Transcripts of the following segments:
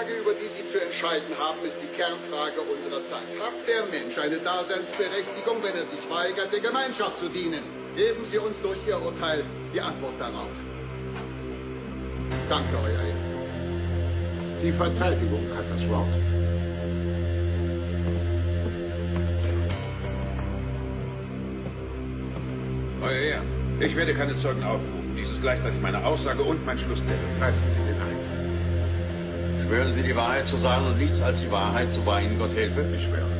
Frage, über die Sie zu entscheiden haben, ist die Kernfrage unserer Zeit. Hat der Mensch eine Daseinsberechtigung, wenn er sich weigert, der Gemeinschaft zu dienen? Geben Sie uns durch Ihr Urteil die Antwort darauf. Danke, Euer Ehren. Die Verteidigung hat das Wort. Euer Ehren, ich werde keine Zeugen aufrufen. Dies ist gleichzeitig meine Aussage und mein Schlussplädoyer. Leisten Sie den Eid. Schwören Sie die Wahrheit zu sagen und nichts als die Wahrheit, wahr Ihnen Gott helfe? Ich schwöre.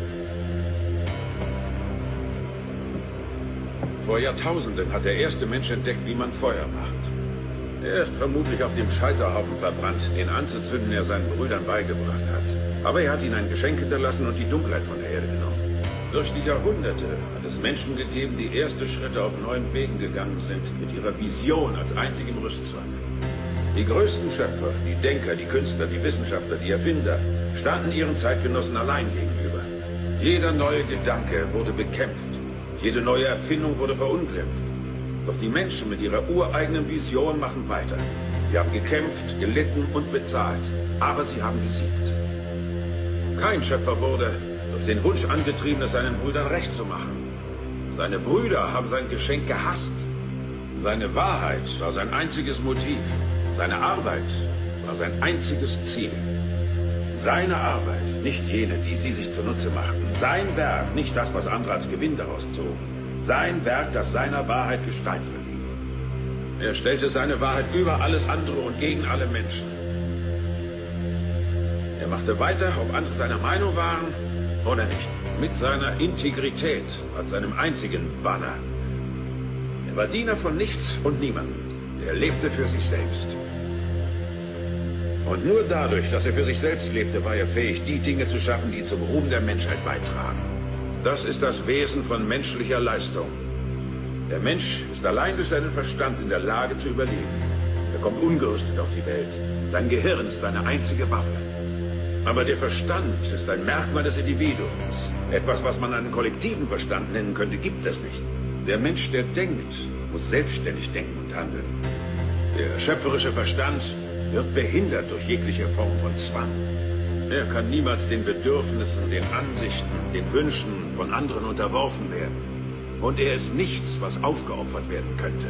Vor Jahrtausenden hat der erste Mensch entdeckt, wie man Feuer macht. Er ist vermutlich auf dem Scheiterhaufen verbrannt, den anzuzünden er seinen Brüdern beigebracht hat. Aber er hat ihnen ein Geschenk hinterlassen und die Dunkelheit von der Erde genommen. Durch die Jahrhunderte hat es Menschen gegeben, die erste Schritte auf neuen Wegen gegangen sind, mit ihrer Vision als einzigem Rüstzeug. Die größten Schöpfer, die Denker, die Künstler, die Wissenschaftler, die Erfinder, standen ihren Zeitgenossen allein gegenüber. Jeder neue Gedanke wurde bekämpft, jede neue Erfindung wurde verunglimpft. Doch die Menschen mit ihrer ureigenen Vision machen weiter. Sie haben gekämpft, gelitten und bezahlt, aber sie haben gesiegt. Kein Schöpfer wurde durch den Wunsch angetrieben, es seinen Brüdern recht zu machen. Seine Brüder haben sein Geschenk gehasst. Seine Wahrheit war sein einziges Motiv. Seine Arbeit war sein einziges Ziel. Seine Arbeit, nicht jene, die sie sich zunutze machten. Sein Werk, nicht das, was andere als Gewinn daraus zogen. Sein Werk, das seiner Wahrheit Gestalt verlieh. Er stellte seine Wahrheit über alles andere und gegen alle Menschen. Er machte weiter, ob andere seiner Meinung waren oder nicht. Mit seiner Integrität als seinem einzigen Banner. Er war Diener von nichts und niemandem. Er lebte für sich selbst. Und nur dadurch, dass er für sich selbst lebte, war er fähig, die Dinge zu schaffen, die zum Ruhm der Menschheit beitragen. Das ist das Wesen von menschlicher Leistung. Der Mensch ist allein durch seinen Verstand in der Lage zu überleben. Er kommt ungerüstet auf die Welt. Sein Gehirn ist seine einzige Waffe. Aber der Verstand ist ein Merkmal des Individuums. Etwas, was man einen kollektiven Verstand nennen könnte, gibt es nicht. Der Mensch, der denkt, muss selbstständig denken und handeln. Der schöpferische Verstand wird behindert durch jegliche Form von Zwang. Er kann niemals den Bedürfnissen, den Ansichten, den Wünschen von anderen unterworfen werden. Und er ist nichts, was aufgeopfert werden könnte.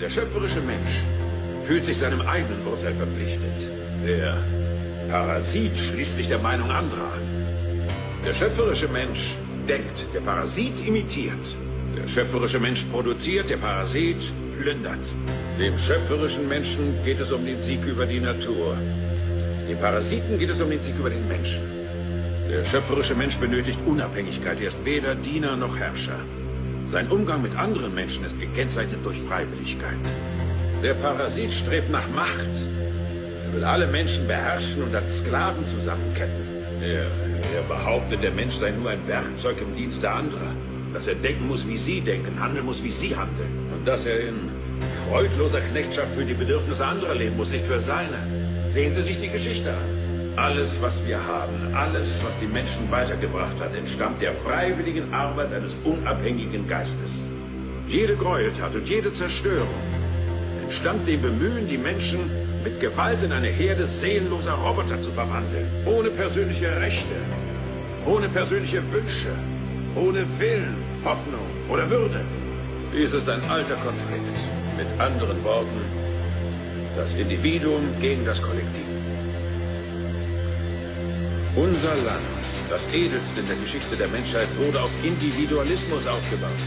Der schöpferische Mensch fühlt sich seinem eigenen Urteil verpflichtet. Der Parasit schließt sich der Meinung anderer an. Der schöpferische Mensch denkt, der Parasit imitiert. Der schöpferische Mensch produziert, der Parasit plündert. Dem schöpferischen Menschen geht es um den Sieg über die Natur. Dem Parasiten geht es um den Sieg über den Menschen. Der schöpferische Mensch benötigt Unabhängigkeit. Er ist weder Diener noch Herrscher. Sein Umgang mit anderen Menschen ist gekennzeichnet durch Freiwilligkeit. Der Parasit strebt nach Macht. Er will alle Menschen beherrschen und als Sklaven zusammenketten. Er, er behauptet, der Mensch sei nur ein Werkzeug im Dienst der anderen. Dass er denken muss, wie sie denken, handeln muss, wie sie handeln. Und dass er in freudloser Knechtschaft für die Bedürfnisse anderer leben muss, nicht für seine. Sehen Sie sich die Geschichte an. Alles, was wir haben, alles, was die Menschen weitergebracht hat, entstammt der freiwilligen Arbeit eines unabhängigen Geistes. Jede Gräueltat und jede Zerstörung entstammt dem Bemühen, die Menschen mit Gewalt in eine Herde seelenloser Roboter zu verwandeln. Ohne persönliche Rechte, ohne persönliche Wünsche, ohne Willen, Hoffnung oder Würde. Dies ist ein alter Konflikt. Mit anderen Worten, das Individuum gegen das Kollektiv. Unser Land, das edelste in der Geschichte der Menschheit, wurde auf Individualismus aufgebaut.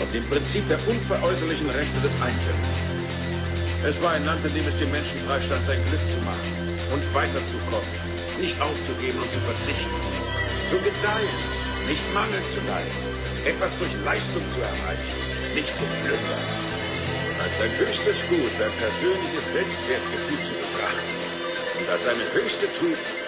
Auf dem Prinzip der unveräußerlichen Rechte des Einzelnen. Es war ein Land, in dem es dem Menschen freistand, sein Glück zu machen und weiterzukommen, nicht aufzugeben und zu verzichten. Zu gedeihen, nicht Mangel zu leiden, etwas durch Leistung zu erreichen, nicht zu plündern. Als sein höchstes Gut sein persönliches Selbstwertgefühl zu betrachten und als seine höchste Tugend